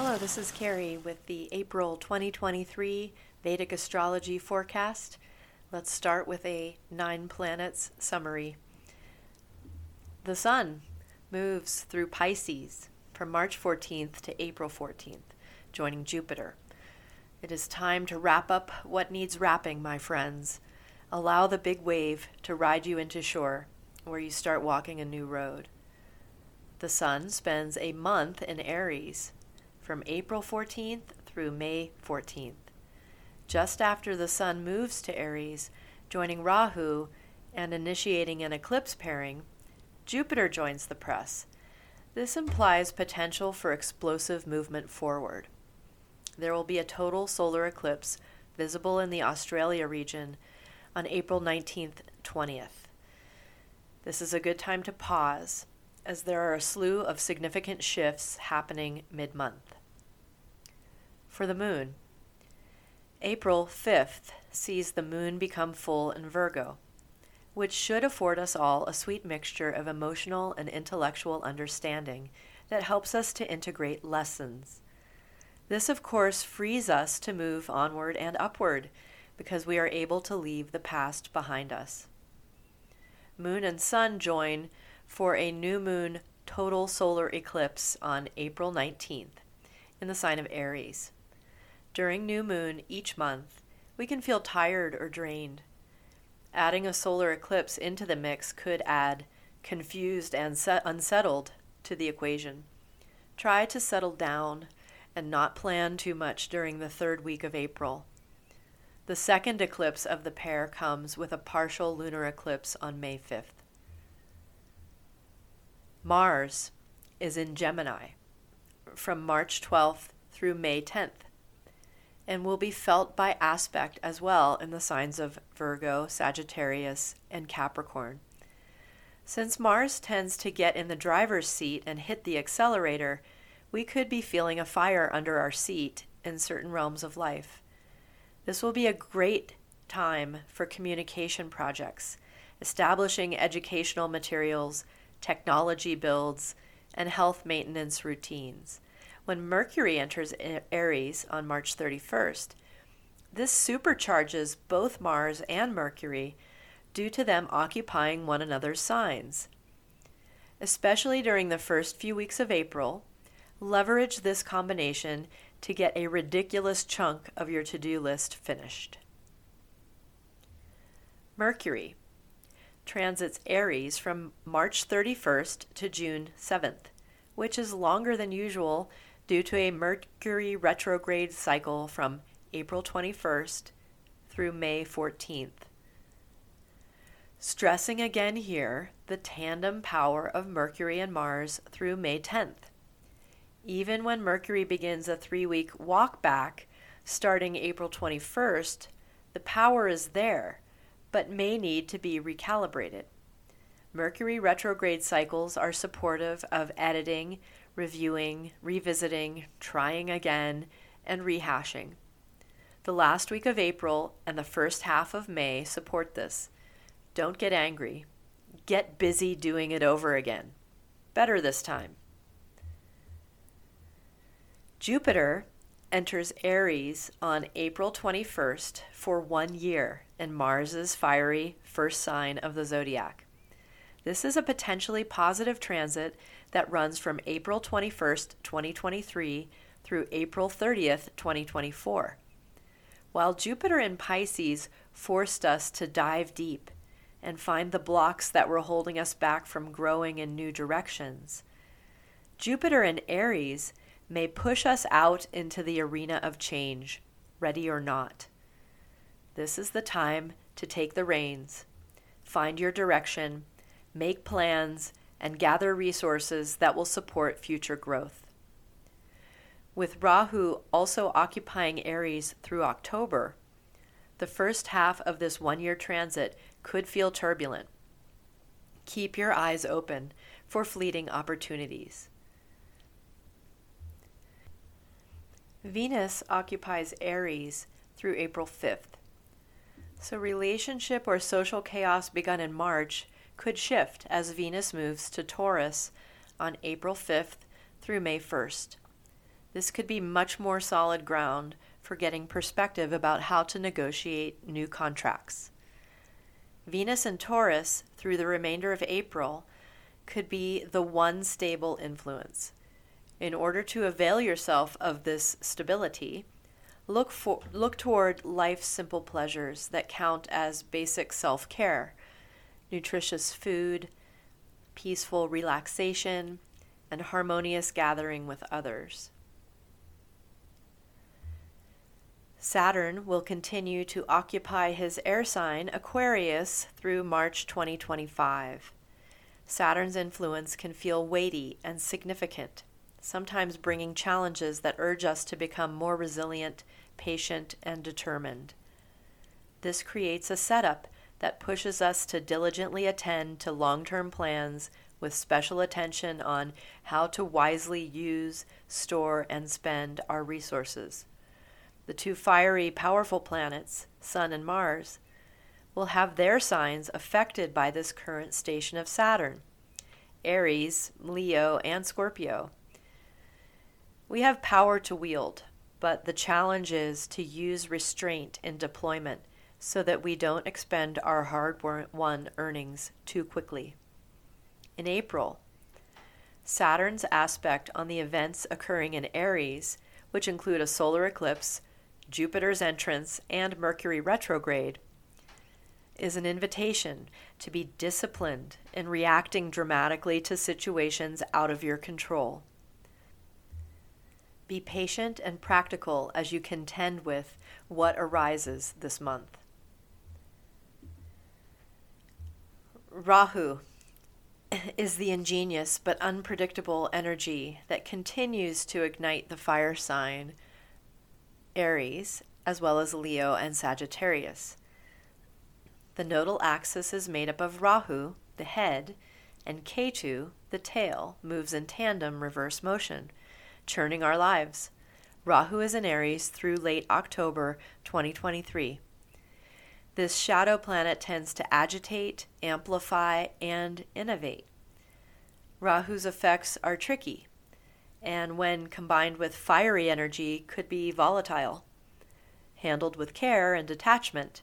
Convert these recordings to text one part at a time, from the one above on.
Hello, this is Kerry with the April 2023 Vedic Astrology Forecast. Let's start with a nine planets summary. The Sun moves through Pisces from March 14th to April 14th, joining Jupiter. It is time to wrap up what needs wrapping, my friends. Allow the big wave to ride you into shore, where you start walking a new road. The Sun spends a month in Aries from April 14th through May 14th. Just after the Sun moves to Aries, joining Rahu and initiating an eclipse pairing, Jupiter joins the press. This implies potential for explosive movement forward. There will be a total solar eclipse visible in the Australia region on April 19th, 20th. This is a good time to pause, as there are a slew of significant shifts happening mid month for the moon. April 5th sees the moon become full in Virgo, which should afford us all a sweet mixture of emotional and intellectual understanding that helps us to integrate lessons. This, of course, frees us to move onward and upward because we are able to leave the past behind us. Moon and Sun join for a new moon total solar eclipse on April 19th in the sign of Aries. During new moon each month, we can feel tired or drained. Adding a solar eclipse into the mix could add confused and unsettled to the equation. Try to settle down and not plan too much during the third week of April. The second eclipse of the pair comes with a partial lunar eclipse on May 5th. Mars is in Gemini from March 12th through May 10th and will be felt by aspect as well in the signs of Virgo, Sagittarius, and Capricorn. Since Mars tends to get in the driver's seat and hit the accelerator, we could be feeling a fire under our seat in certain realms of life. This will be a great time for communication projects, establishing educational materials, technology builds, and health maintenance routines when Mercury enters Aries on March 31st. This supercharges both Mars and Mercury due to them occupying one another's signs. Especially during the first few weeks of April, leverage this combination to get a ridiculous chunk of your to do list finished. Mercury transits Aries from March 31st to June 7th, which is longer than usual due to a Mercury retrograde cycle from April 21st through May 14th. Stressing again here the tandem power of Mercury and Mars through May 10th. Even when Mercury begins a three week walk back starting April 21st, the power is there, but may need to be recalibrated. Mercury retrograde cycles are supportive of editing, reviewing, revisiting, trying again, and rehashing. The last week of April and the first half of May support this. Don't get angry. Get busy doing it over again. Better this time. Jupiter enters Aries on April 21st for one year in Mars's fiery first sign of the zodiac. This is a potentially positive transit that runs from April 21st, 2023 through April 30th, 2024. While Jupiter in Pisces forced us to dive deep and find the blocks that were holding us back from growing in new directions, Jupiter in Aries may push us out into the arena of change, ready or not. This is the time to take the reins, find your direction, make plans, and gather resources that will support future growth. With Rahu also occupying Aries through October, the first half of this one year transit could feel turbulent. Keep your eyes open for fleeting opportunities. Venus occupies Aries through April 5th. So, relationship or social chaos begun in March could shift as Venus moves to Taurus on April 5th through May 1st. This could be much more solid ground for getting perspective about how to negotiate new contracts. Venus and Taurus, through the remainder of April, could be the one stable influence. In order to avail yourself of this stability, look for look toward life's simple pleasures that count as basic self-care, nutritious food, peaceful relaxation, and harmonious gathering with others. Saturn will continue to occupy his air sign Aquarius through March 2025. Saturn's influence can feel weighty and significant, sometimes bringing challenges that urge us to become more resilient, patient, and determined. This creates a setup that pushes us to diligently attend to long term plans with special attention on how to wisely use, store, and spend our resources. The two fiery, powerful planets, Sun and Mars, will have their signs affected by this current station of Saturn Aries, Leo, and Scorpio. We have power to wield, but the challenge is to use restraint in deployment so that we don't expend our hard won earnings too quickly. In April, Saturn's aspect on the events occurring in Aries, which include a solar eclipse, Jupiter's entrance, and Mercury retrograde, is an invitation to be disciplined in reacting dramatically to situations out of your control. Be patient and practical as you contend with what arises this month. Rahu is the ingenious but unpredictable energy that continues to ignite the fire sign Aries, as well as Leo and Sagittarius. The nodal axis is made up of Rahu, the head, and Ketu, the tail, moves in tandem reverse motion, churning our lives. Rahu is in Aries through late October 2023. This shadow planet tends to agitate, amplify, and innovate. Rahu's effects are tricky, and when combined with fiery energy, could be volatile. Handled with care and detachment,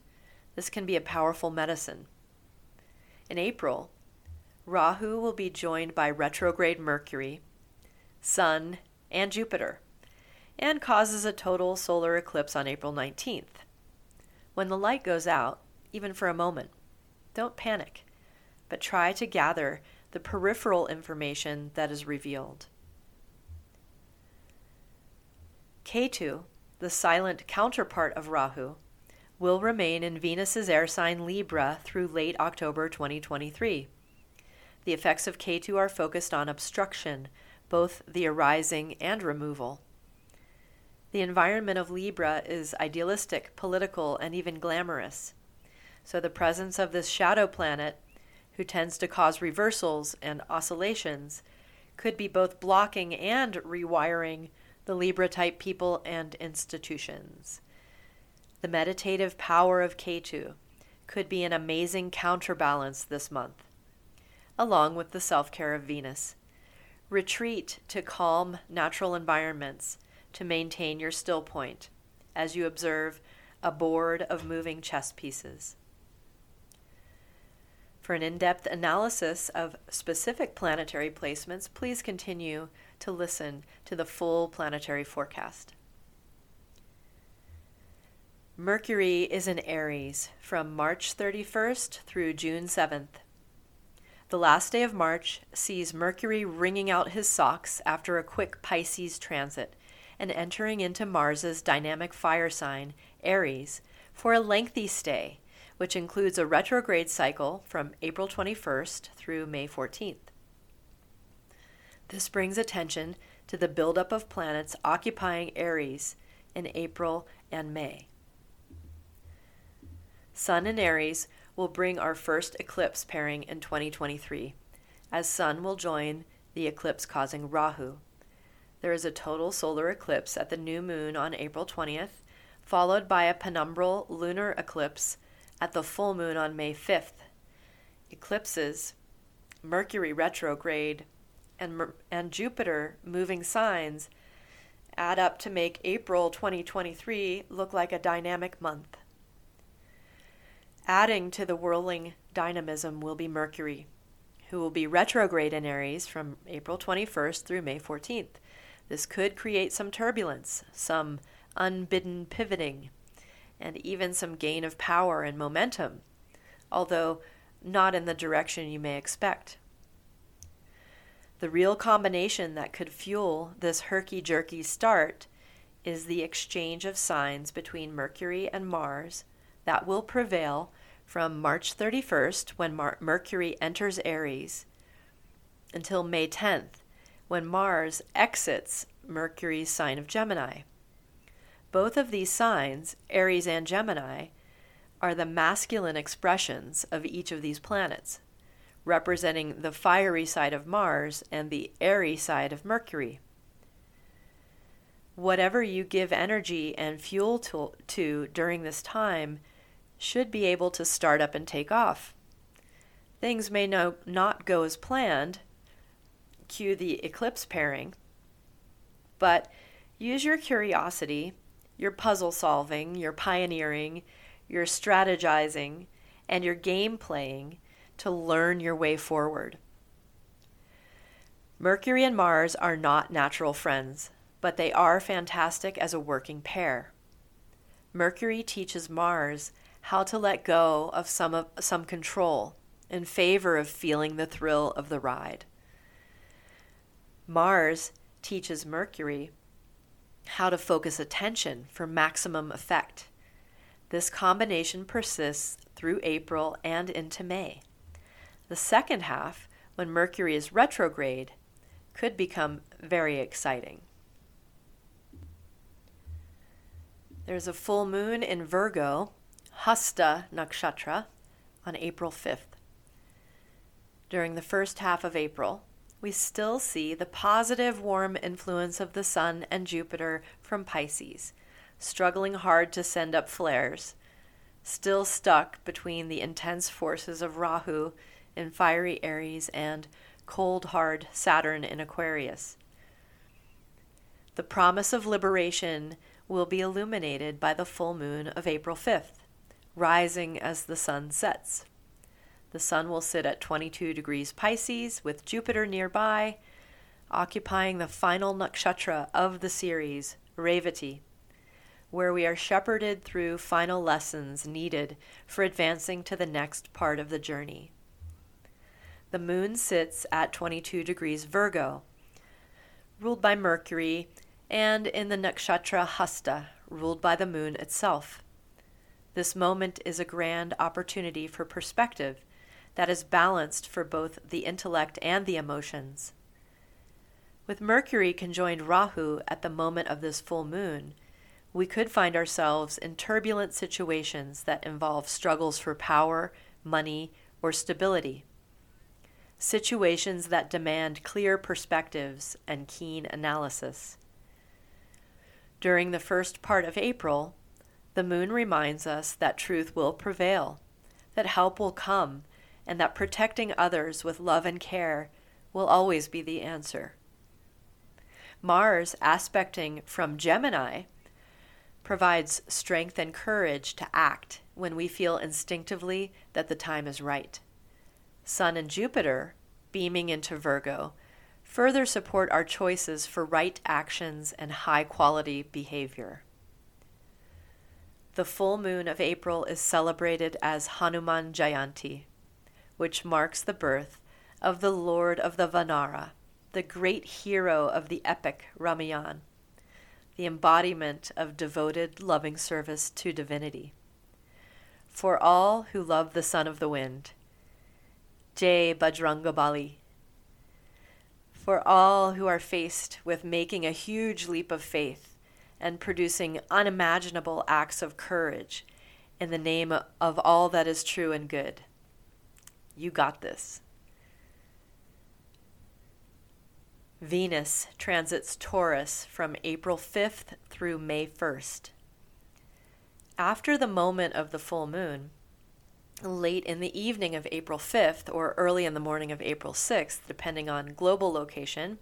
this can be a powerful medicine. In April, Rahu will be joined by retrograde Mercury, Sun, and Jupiter, and causes a total solar eclipse on April 19th. When the light goes out, even for a moment, don't panic, but try to gather the peripheral information that is revealed. Ketu, the silent counterpart of Rahu, will remain in Venus's air sign Libra through late October 2023. The effects of Ketu are focused on obstruction, both the arising and removal. The environment of Libra is idealistic, political, and even glamorous. So the presence of this shadow planet, who tends to cause reversals and oscillations, could be both blocking and rewiring the Libra type people and institutions. The meditative power of Ketu could be an amazing counterbalance this month, along with the self care of Venus. Retreat to calm natural environments to maintain your still point as you observe a board of moving chess pieces. For an in depth analysis of specific planetary placements, please continue to listen to the full planetary forecast. Mercury is in Aries from March 31st through June 7th. The last day of March sees Mercury wringing out his socks after a quick Pisces transit and entering into Mars's dynamic fire sign, Aries, for a lengthy stay, which includes a retrograde cycle from April 21st through May 14th. This brings attention to the buildup of planets occupying Aries in April and May. Sun in Aries will bring our first eclipse pairing in 2023, as Sun will join the eclipse causing Rahu there is a total solar eclipse at the new moon on April 20th, followed by a penumbral lunar eclipse at the full moon on May 5th. Eclipses, Mercury retrograde, and, and Jupiter moving signs add up to make April 2023 look like a dynamic month. Adding to the whirling dynamism will be Mercury, who will be retrograde in Aries from April 21st through May 14th. This could create some turbulence, some unbidden pivoting, and even some gain of power and momentum, although not in the direction you may expect. The real combination that could fuel this herky jerky start is the exchange of signs between Mercury and Mars that will prevail from March 31st, when Mar- Mercury enters Aries, until May 10th, when Mars exits Mercury's sign of Gemini. Both of these signs, Aries and Gemini, are the masculine expressions of each of these planets representing the fiery side of Mars and the airy side of Mercury. Whatever you give energy and fuel to, to, during this time should be able to start up and take off. Things may no, not go as planned, cue the eclipse pairing, but use your curiosity, your puzzle solving, your pioneering, your strategizing, and your game playing to learn your way forward. Mercury and Mars are not natural friends, but they are fantastic as a working pair. Mercury teaches Mars how to let go of some, of, some control in favor of feeling the thrill of the ride. Mars teaches Mercury how to focus attention for maximum effect. This combination persists through April and into May. The second half, when Mercury is retrograde, could become very exciting. There's a full moon in Virgo, Hasta Nakshatra, on April 5th. During the first half of April, we still see the positive warm influence of the Sun and Jupiter from Pisces, struggling hard to send up flares, still stuck between the intense forces of Rahu in fiery Aries and cold, hard Saturn in Aquarius. The promise of liberation will be illuminated by the full moon of April 5th, rising as the sun sets. The sun will sit at 22 degrees Pisces with Jupiter nearby, occupying the final nakshatra of the series, Revati, where we are shepherded through final lessons needed for advancing to the next part of the journey the moon sits at 22 degrees Virgo, ruled by Mercury, and in the nakshatra Hasta, ruled by the moon itself. This moment is a grand opportunity for perspective that is balanced for both the intellect and the emotions. With Mercury conjoined Rahu at the moment of this full moon, we could find ourselves in turbulent situations that involve struggles for power, money, or stability situations that demand clear perspectives and keen analysis. During the first part of April, the moon reminds us that truth will prevail, that help will come, and that protecting others with love and care will always be the answer. Mars, aspecting from Gemini, provides strength and courage to act when we feel instinctively that the time is right. Sun and Jupiter, beaming into Virgo, further support our choices for right actions and high quality behavior. The full moon of April is celebrated as Hanuman Jayanti, which marks the birth of the Lord of the Vanara, the great hero of the epic Ramayana, the embodiment of devoted, loving service to divinity. For all who love the Son of the Wind, Jai Bajrangabali. For all who are faced with making a huge leap of faith and producing unimaginable acts of courage in the name of all that is true and good. You got this. Venus transits Taurus from April 5th through May 1st. After the moment of the full moon, late in the evening of April 5th or early in the morning of April 6th, depending on global location,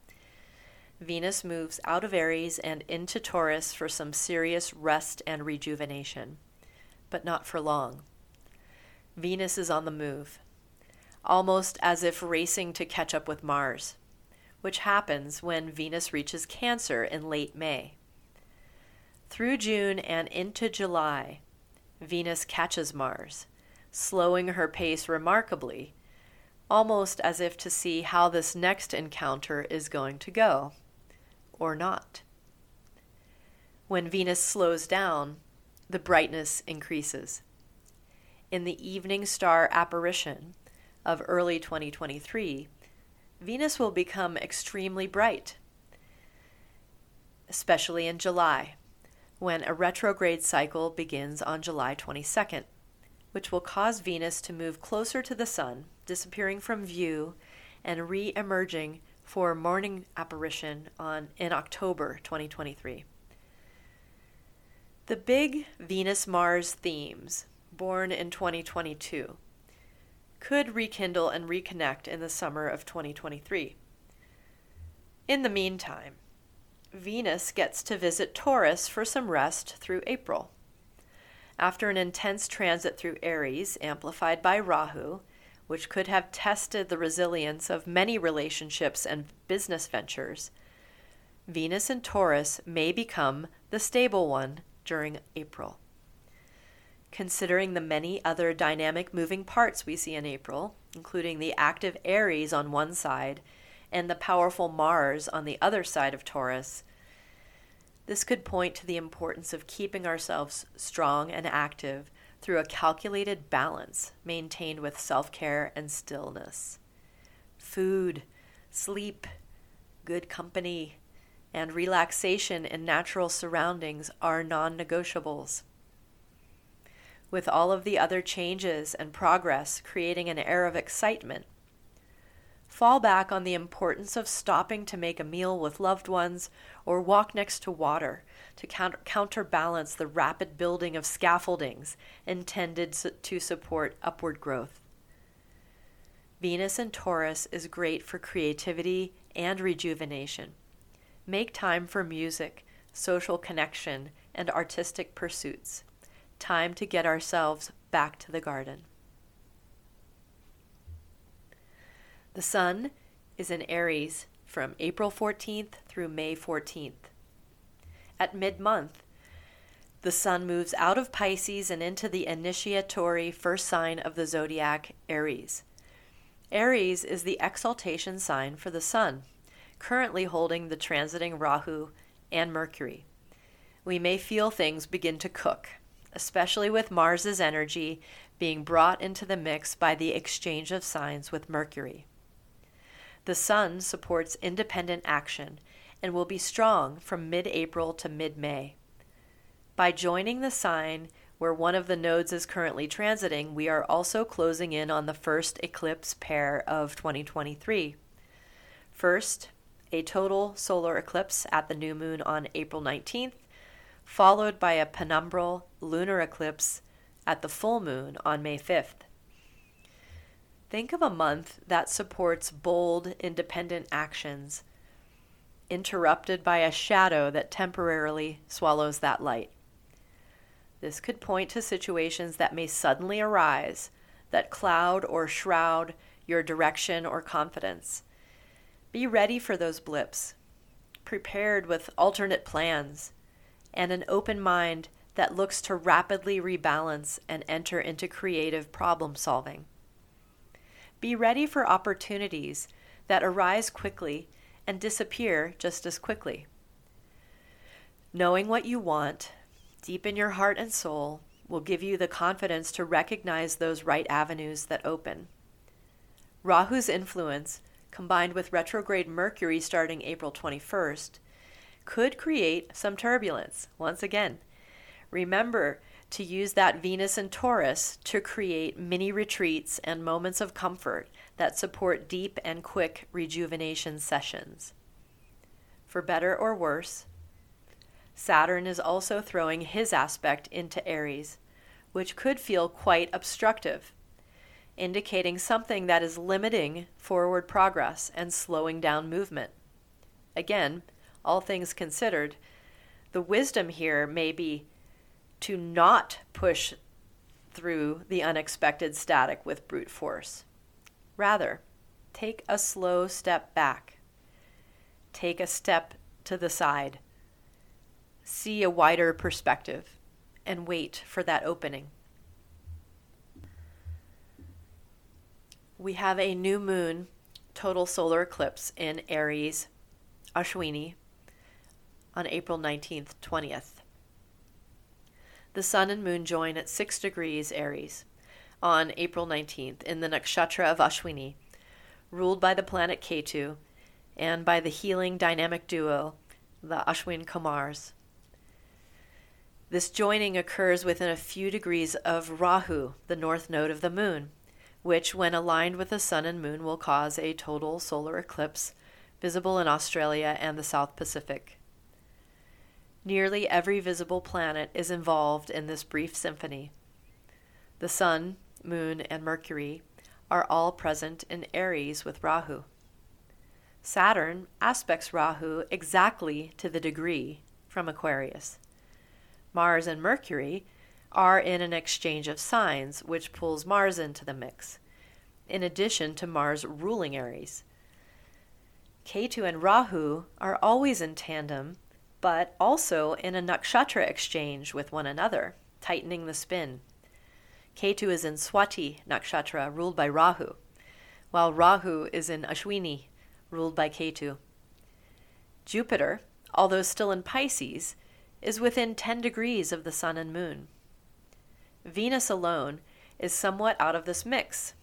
Venus moves out of Aries and into Taurus for some serious rest and rejuvenation, but not for long. Venus is on the move, almost as if racing to catch up with Mars, which happens when Venus reaches Cancer in late May. Through June and into July, Venus catches Mars, slowing her pace remarkably, almost as if to see how this next encounter is going to go or not. When Venus slows down, the brightness increases. In the evening star apparition of early 2023, Venus will become extremely bright, especially in July, when a retrograde cycle begins on July 22nd, which will cause Venus to move closer to the Sun, disappearing from view and re emerging for morning apparition on in October 2023. The big Venus Mars themes, born in 2022, could rekindle and reconnect in the summer of 2023. In the meantime, Venus gets to visit Taurus for some rest through April. After an intense transit through Aries, amplified by Rahu, which could have tested the resilience of many relationships and business ventures, Venus and Taurus may become the stable one during April. Considering the many other dynamic moving parts we see in April, including the active Aries on one side and the powerful Mars on the other side of Taurus, this could point to the importance of keeping ourselves strong and active through a calculated balance maintained with self care and stillness. Food, sleep, good company, and relaxation in natural surroundings are non negotiables. With all of the other changes and progress creating an air of excitement, fall back on the importance of stopping to make a meal with loved ones or walk next to water to counter- counterbalance the rapid building of scaffoldings intended to support upward growth. Venus in Taurus is great for creativity and rejuvenation. Make time for music, social connection, and artistic pursuits. Time to get ourselves back to the garden. The Sun is in Aries from April 14th through May 14th. At mid month, the Sun moves out of Pisces and into the initiatory first sign of the zodiac, Aries. Aries is the exaltation sign for the Sun, currently holding the transiting Rahu and Mercury. We may feel things begin to cook, especially with Mars's energy being brought into the mix by the exchange of signs with Mercury. The Sun supports independent action and will be strong from mid April to mid May. By joining the sign where one of the nodes is currently transiting, we are also closing in on the first eclipse pair of 2023. First, a total solar eclipse at the new moon on April 19th, followed by a penumbral lunar eclipse at the full moon on May 5th. Think of a month that supports bold, independent actions interrupted by a shadow that temporarily swallows that light. This could point to situations that may suddenly arise that cloud or shroud your direction or confidence. Be ready for those blips, prepared with alternate plans, and an open mind that looks to rapidly rebalance and enter into creative problem solving. Be ready for opportunities that arise quickly and disappear just as quickly. Knowing what you want deep in your heart and soul will give you the confidence to recognize those right avenues that open. Rahu's influence, combined with retrograde Mercury starting April 21st, could create some turbulence. Once again, remember to use that Venus and Taurus to create mini retreats and moments of comfort that support deep and quick rejuvenation sessions. For better or worse, Saturn is also throwing his aspect into Aries, which could feel quite obstructive, indicating something that is limiting forward progress and slowing down movement. Again, all things considered, the wisdom here may be to not push through the unexpected static with brute force. Rather, take a slow step back. Take a step to the side. See a wider perspective and wait for that opening. We have a new moon total solar eclipse in Aries, Ashwini, on April 19th, 20th. The sun and moon join at 6 degrees Aries on April 19th in the nakshatra of Ashwini, ruled by the planet Ketu and by the healing dynamic duo, the Ashwin Kumars. This joining occurs within a few degrees of Rahu, the north node of the moon, which, when aligned with the sun and moon, will cause a total solar eclipse visible in Australia and the South Pacific. Nearly every visible planet is involved in this brief symphony. The Sun, Moon, and Mercury are all present in Aries with Rahu. Saturn aspects Rahu exactly to the degree from Aquarius. Mars and Mercury are in an exchange of signs, which pulls Mars into the mix, in addition to Mars ruling Aries. Ketu and Rahu are always in tandem but also in a nakshatra exchange with one another, tightening the spin. Ketu is in Swati nakshatra, ruled by Rahu, while Rahu is in Ashwini, ruled by Ketu. Jupiter, although still in Pisces, is within 10 degrees of the Sun and Moon. Venus alone is somewhat out of this mix,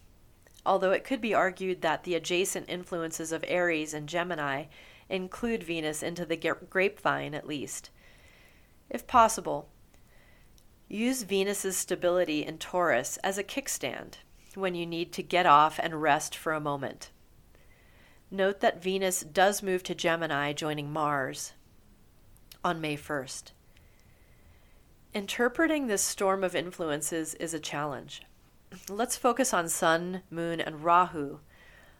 although it could be argued that the adjacent influences of Aries and Gemini include Venus into the grapevine at least. If possible, use Venus's stability in Taurus as a kickstand when you need to get off and rest for a moment. Note that Venus does move to Gemini, joining Mars on May 1st. Interpreting this storm of influences is a challenge. Let's focus on Sun, Moon, and Rahu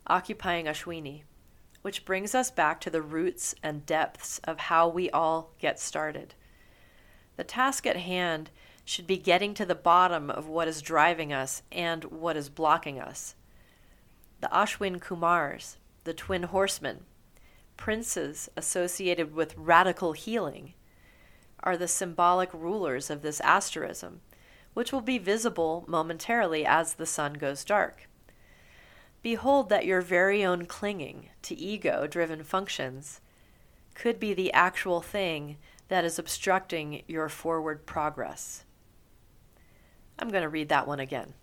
occupying Ashwini which brings us back to the roots and depths of how we all get started. The task at hand should be getting to the bottom of what is driving us and what is blocking us. The Ashwin Kumars, the twin horsemen, princes associated with radical healing, are the symbolic rulers of this asterism, which will be visible momentarily as the sun goes dark. Behold that your very own clinging to ego driven functions could be the actual thing that is obstructing your forward progress. I'm going to read that one again.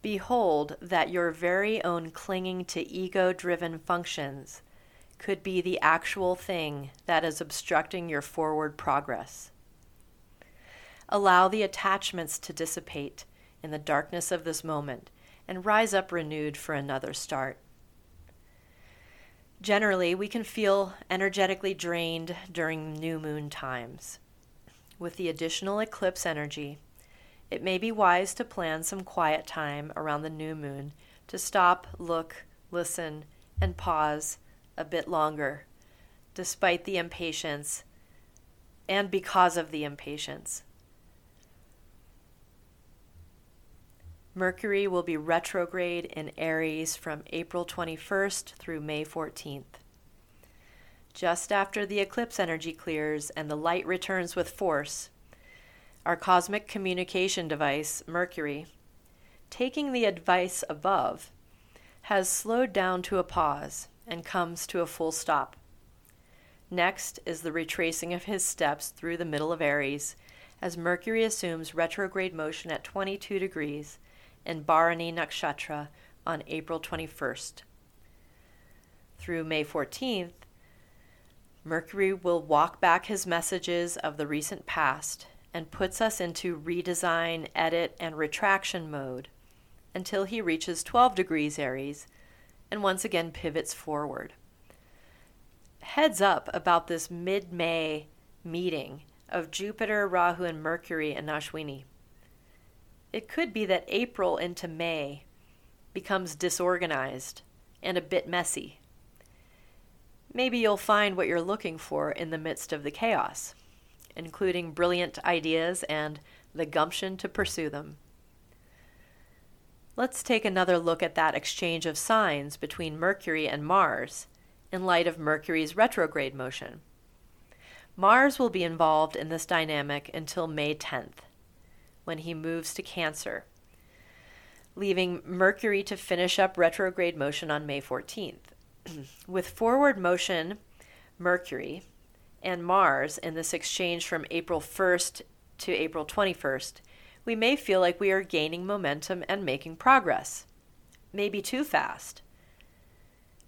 Behold that your very own clinging to ego driven functions could be the actual thing that is obstructing your forward progress. Allow the attachments to dissipate in the darkness of this moment and rise up renewed for another start. Generally, we can feel energetically drained during new moon times. With the additional eclipse energy, it may be wise to plan some quiet time around the new moon to stop, look, listen, and pause a bit longer, despite the impatience and because of the impatience. Mercury will be retrograde in Aries from April 21st through May 14th. Just after the eclipse energy clears and the light returns with force, our cosmic communication device, Mercury, taking the advice above, has slowed down to a pause and comes to a full stop. Next is the retracing of his steps through the middle of Aries as Mercury assumes retrograde motion at 22 degrees and Bharani Nakshatra on April 21st. Through May 14th, Mercury will walk back his messages of the recent past and puts us into redesign, edit, and retraction mode until he reaches 12 degrees Aries and once again pivots forward. Heads up about this mid May meeting of Jupiter, Rahu, and Mercury in Ashwini it could be that April into May becomes disorganized and a bit messy. maybe you'll find what you're looking for in the midst of the chaos, including brilliant ideas and the gumption to pursue them. Let's take another look at that exchange of signs between Mercury and Mars in light of Mercury's retrograde motion. Mars will be involved in this dynamic until May 10th, when he moves to Cancer, leaving Mercury to finish up retrograde motion on May 14th. With forward motion, Mercury and Mars in this exchange from April 1st to April 21st, we may feel like we are gaining momentum and making progress. Maybe too fast.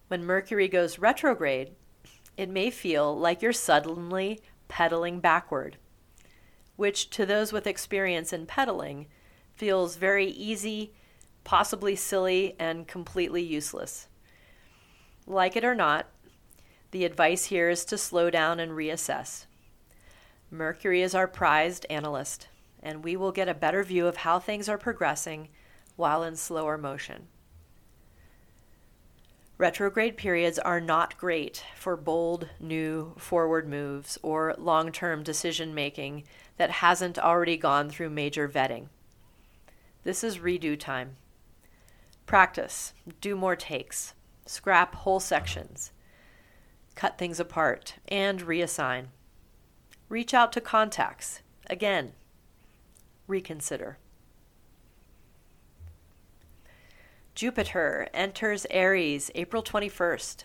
When Mercury goes retrograde, it may feel like you're suddenly pedaling backward, which to those with experience in pedaling feels very easy, possibly silly, and completely useless. Like it or not, the advice here is to slow down and reassess. Mercury is our prized analyst, and we will get a better view of how things are progressing while in slower motion. Retrograde periods are not great for bold, new, forward moves or long term decision making that hasn't already gone through major vetting. This is redo time. Practice, do more takes, scrap whole sections, cut things apart, and reassign. Reach out to contacts. Again, reconsider. Jupiter enters Aries April 21st.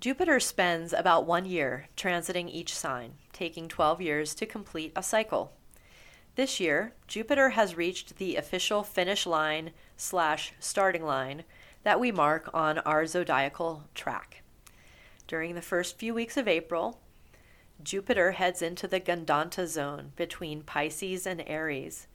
Jupiter spends about one year transiting each sign, taking 12 years to complete a cycle. This year, Jupiter has reached the official finish line slash starting line that we mark on our zodiacal track. During the first few weeks of April, Jupiter heads into the Gandanta zone between Pisces and Aries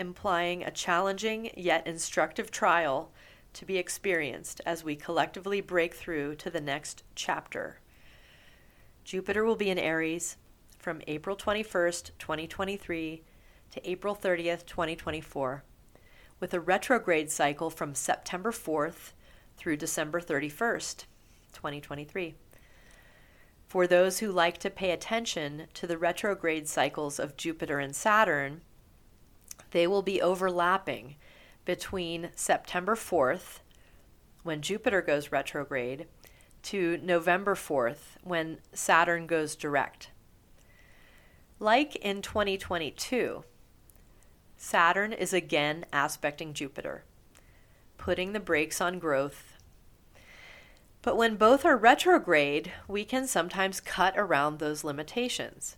implying a challenging yet instructive trial to be experienced as we collectively break through to the next chapter. Jupiter will be in Aries from April 21st, 2023 to April 30th, 2024, with a retrograde cycle from September 4th through December 31st, 2023. For those who like to pay attention to the retrograde cycles of Jupiter and Saturn, they will be overlapping between September 4th, when Jupiter goes retrograde, to November 4th, when Saturn goes direct. Like in 2022, Saturn is again aspecting Jupiter, putting the brakes on growth. But when both are retrograde, we can sometimes cut around those limitations.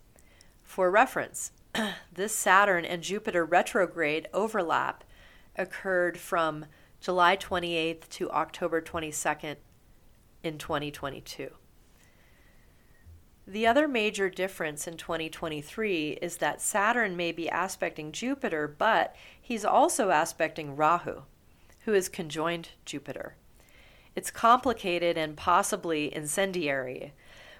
For reference, this Saturn and Jupiter retrograde overlap occurred from July 28th to October 22nd in 2022. The other major difference in 2023 is that Saturn may be aspecting Jupiter, but he's also aspecting Rahu, who is conjoined Jupiter. It's complicated and possibly incendiary,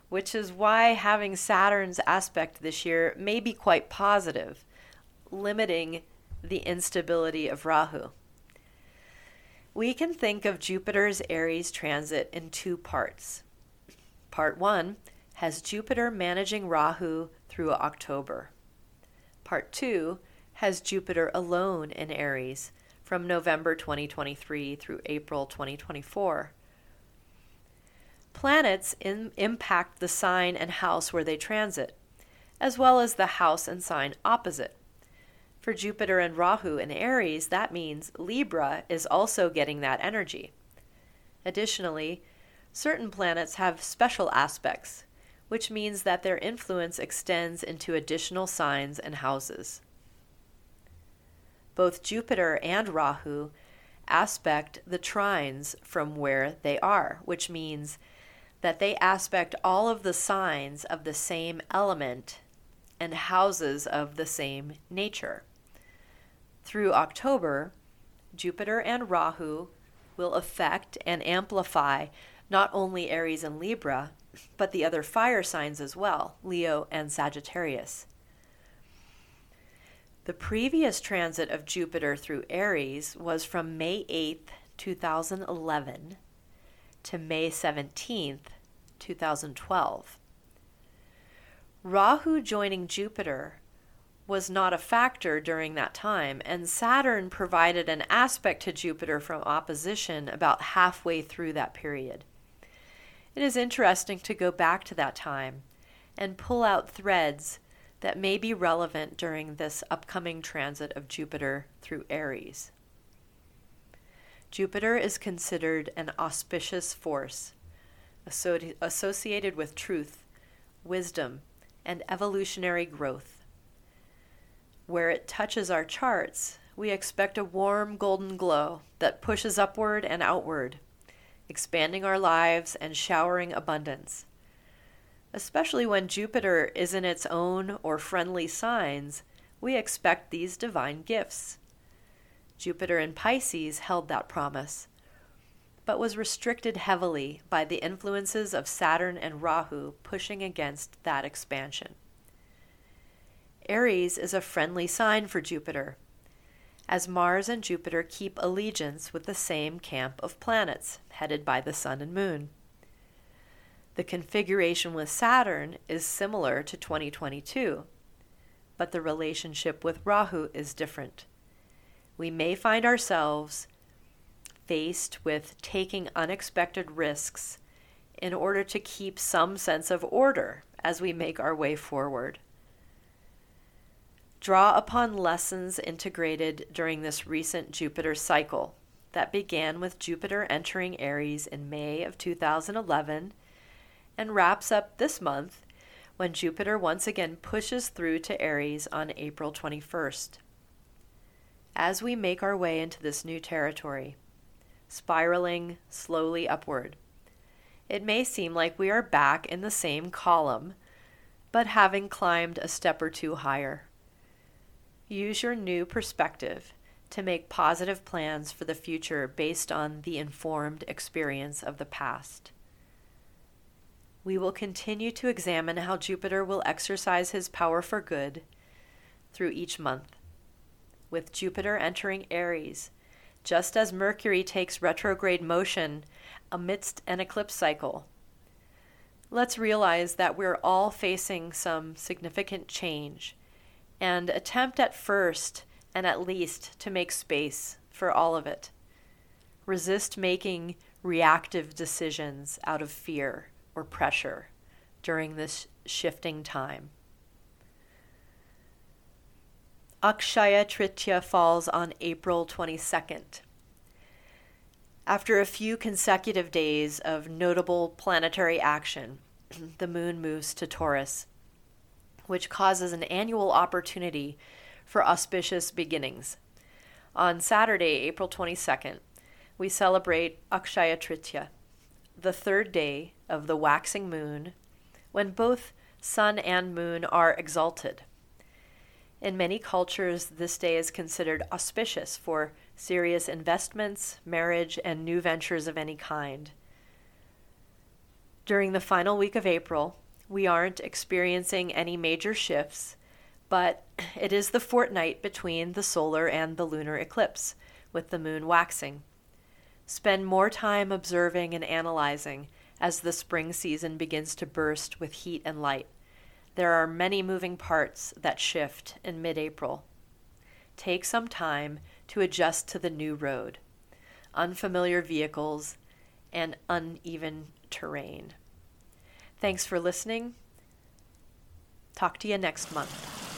which is why having Saturn's aspect this year may be quite positive, limiting the instability of Rahu. We can think of Jupiter's Aries transit in two parts. Part 1 has Jupiter managing Rahu through October. Part 2 has Jupiter alone in Aries from November 2023 through April 2024. Planets in, impact the sign and house where they transit, as well as the house and sign opposite. For Jupiter and Rahu in Aries, that means Libra is also getting that energy. Additionally, certain planets have special aspects, which means that their influence extends into additional signs and houses. Both Jupiter and Rahu aspect the trines from where they are, which means that they aspect all of the signs of the same element and houses of the same nature. Through October, Jupiter and Rahu will affect and amplify not only Aries and Libra, but the other fire signs as well, Leo and Sagittarius. The previous transit of Jupiter through Aries was from May 8th, 2011 to May 17th, 2012. Rahu joining Jupiter was not a factor during that time, and Saturn provided an aspect to Jupiter from opposition about halfway through that period. It is interesting to go back to that time and pull out threads that may be relevant during this upcoming transit of Jupiter through Aries. Jupiter is considered an auspicious force associated with truth, wisdom, and evolutionary growth. Where it touches our charts, we expect a warm golden glow that pushes upward and outward, expanding our lives and showering abundance. Especially when Jupiter is in its own or friendly signs, we expect these divine gifts. Jupiter in Pisces held that promise, but was restricted heavily by the influences of Saturn and Rahu pushing against that expansion. Aries is a friendly sign for Jupiter, as Mars and Jupiter keep allegiance with the same camp of planets headed by the Sun and Moon. The configuration with Saturn is similar to 2022, but the relationship with Rahu is different we may find ourselves faced with taking unexpected risks in order to keep some sense of order as we make our way forward. Draw upon lessons integrated during this recent Jupiter cycle that began with Jupiter entering Aries in May of 2011 and wraps up this month when Jupiter once again pushes through to Aries on April 21st as we make our way into this new territory, spiraling slowly upward. It may seem like we are back in the same column, but having climbed a step or two higher. Use your new perspective to make positive plans for the future based on the informed experience of the past. We will continue to examine how Jupiter will exercise his power for good through each month with Jupiter entering Aries, just as Mercury takes retrograde motion amidst an eclipse cycle. Let's realize that we're all facing some significant change and attempt at first and at least to make space for all of it. Resist making reactive decisions out of fear or pressure during this shifting time. Akshaya Tritiya falls on April 22nd. After a few consecutive days of notable planetary action, the moon moves to Taurus, which causes an annual opportunity for auspicious beginnings. On Saturday, April 22nd, we celebrate Akshaya Tritiya, the third day of the waxing moon, when both sun and moon are exalted. In many cultures, this day is considered auspicious for serious investments, marriage, and new ventures of any kind. During the final week of April, we aren't experiencing any major shifts, but it is the fortnight between the solar and the lunar eclipse, with the moon waxing. Spend more time observing and analyzing as the spring season begins to burst with heat and light. There are many moving parts that shift in mid April. Take some time to adjust to the new road, unfamiliar vehicles, and uneven terrain. Thanks for listening. Talk to you next month.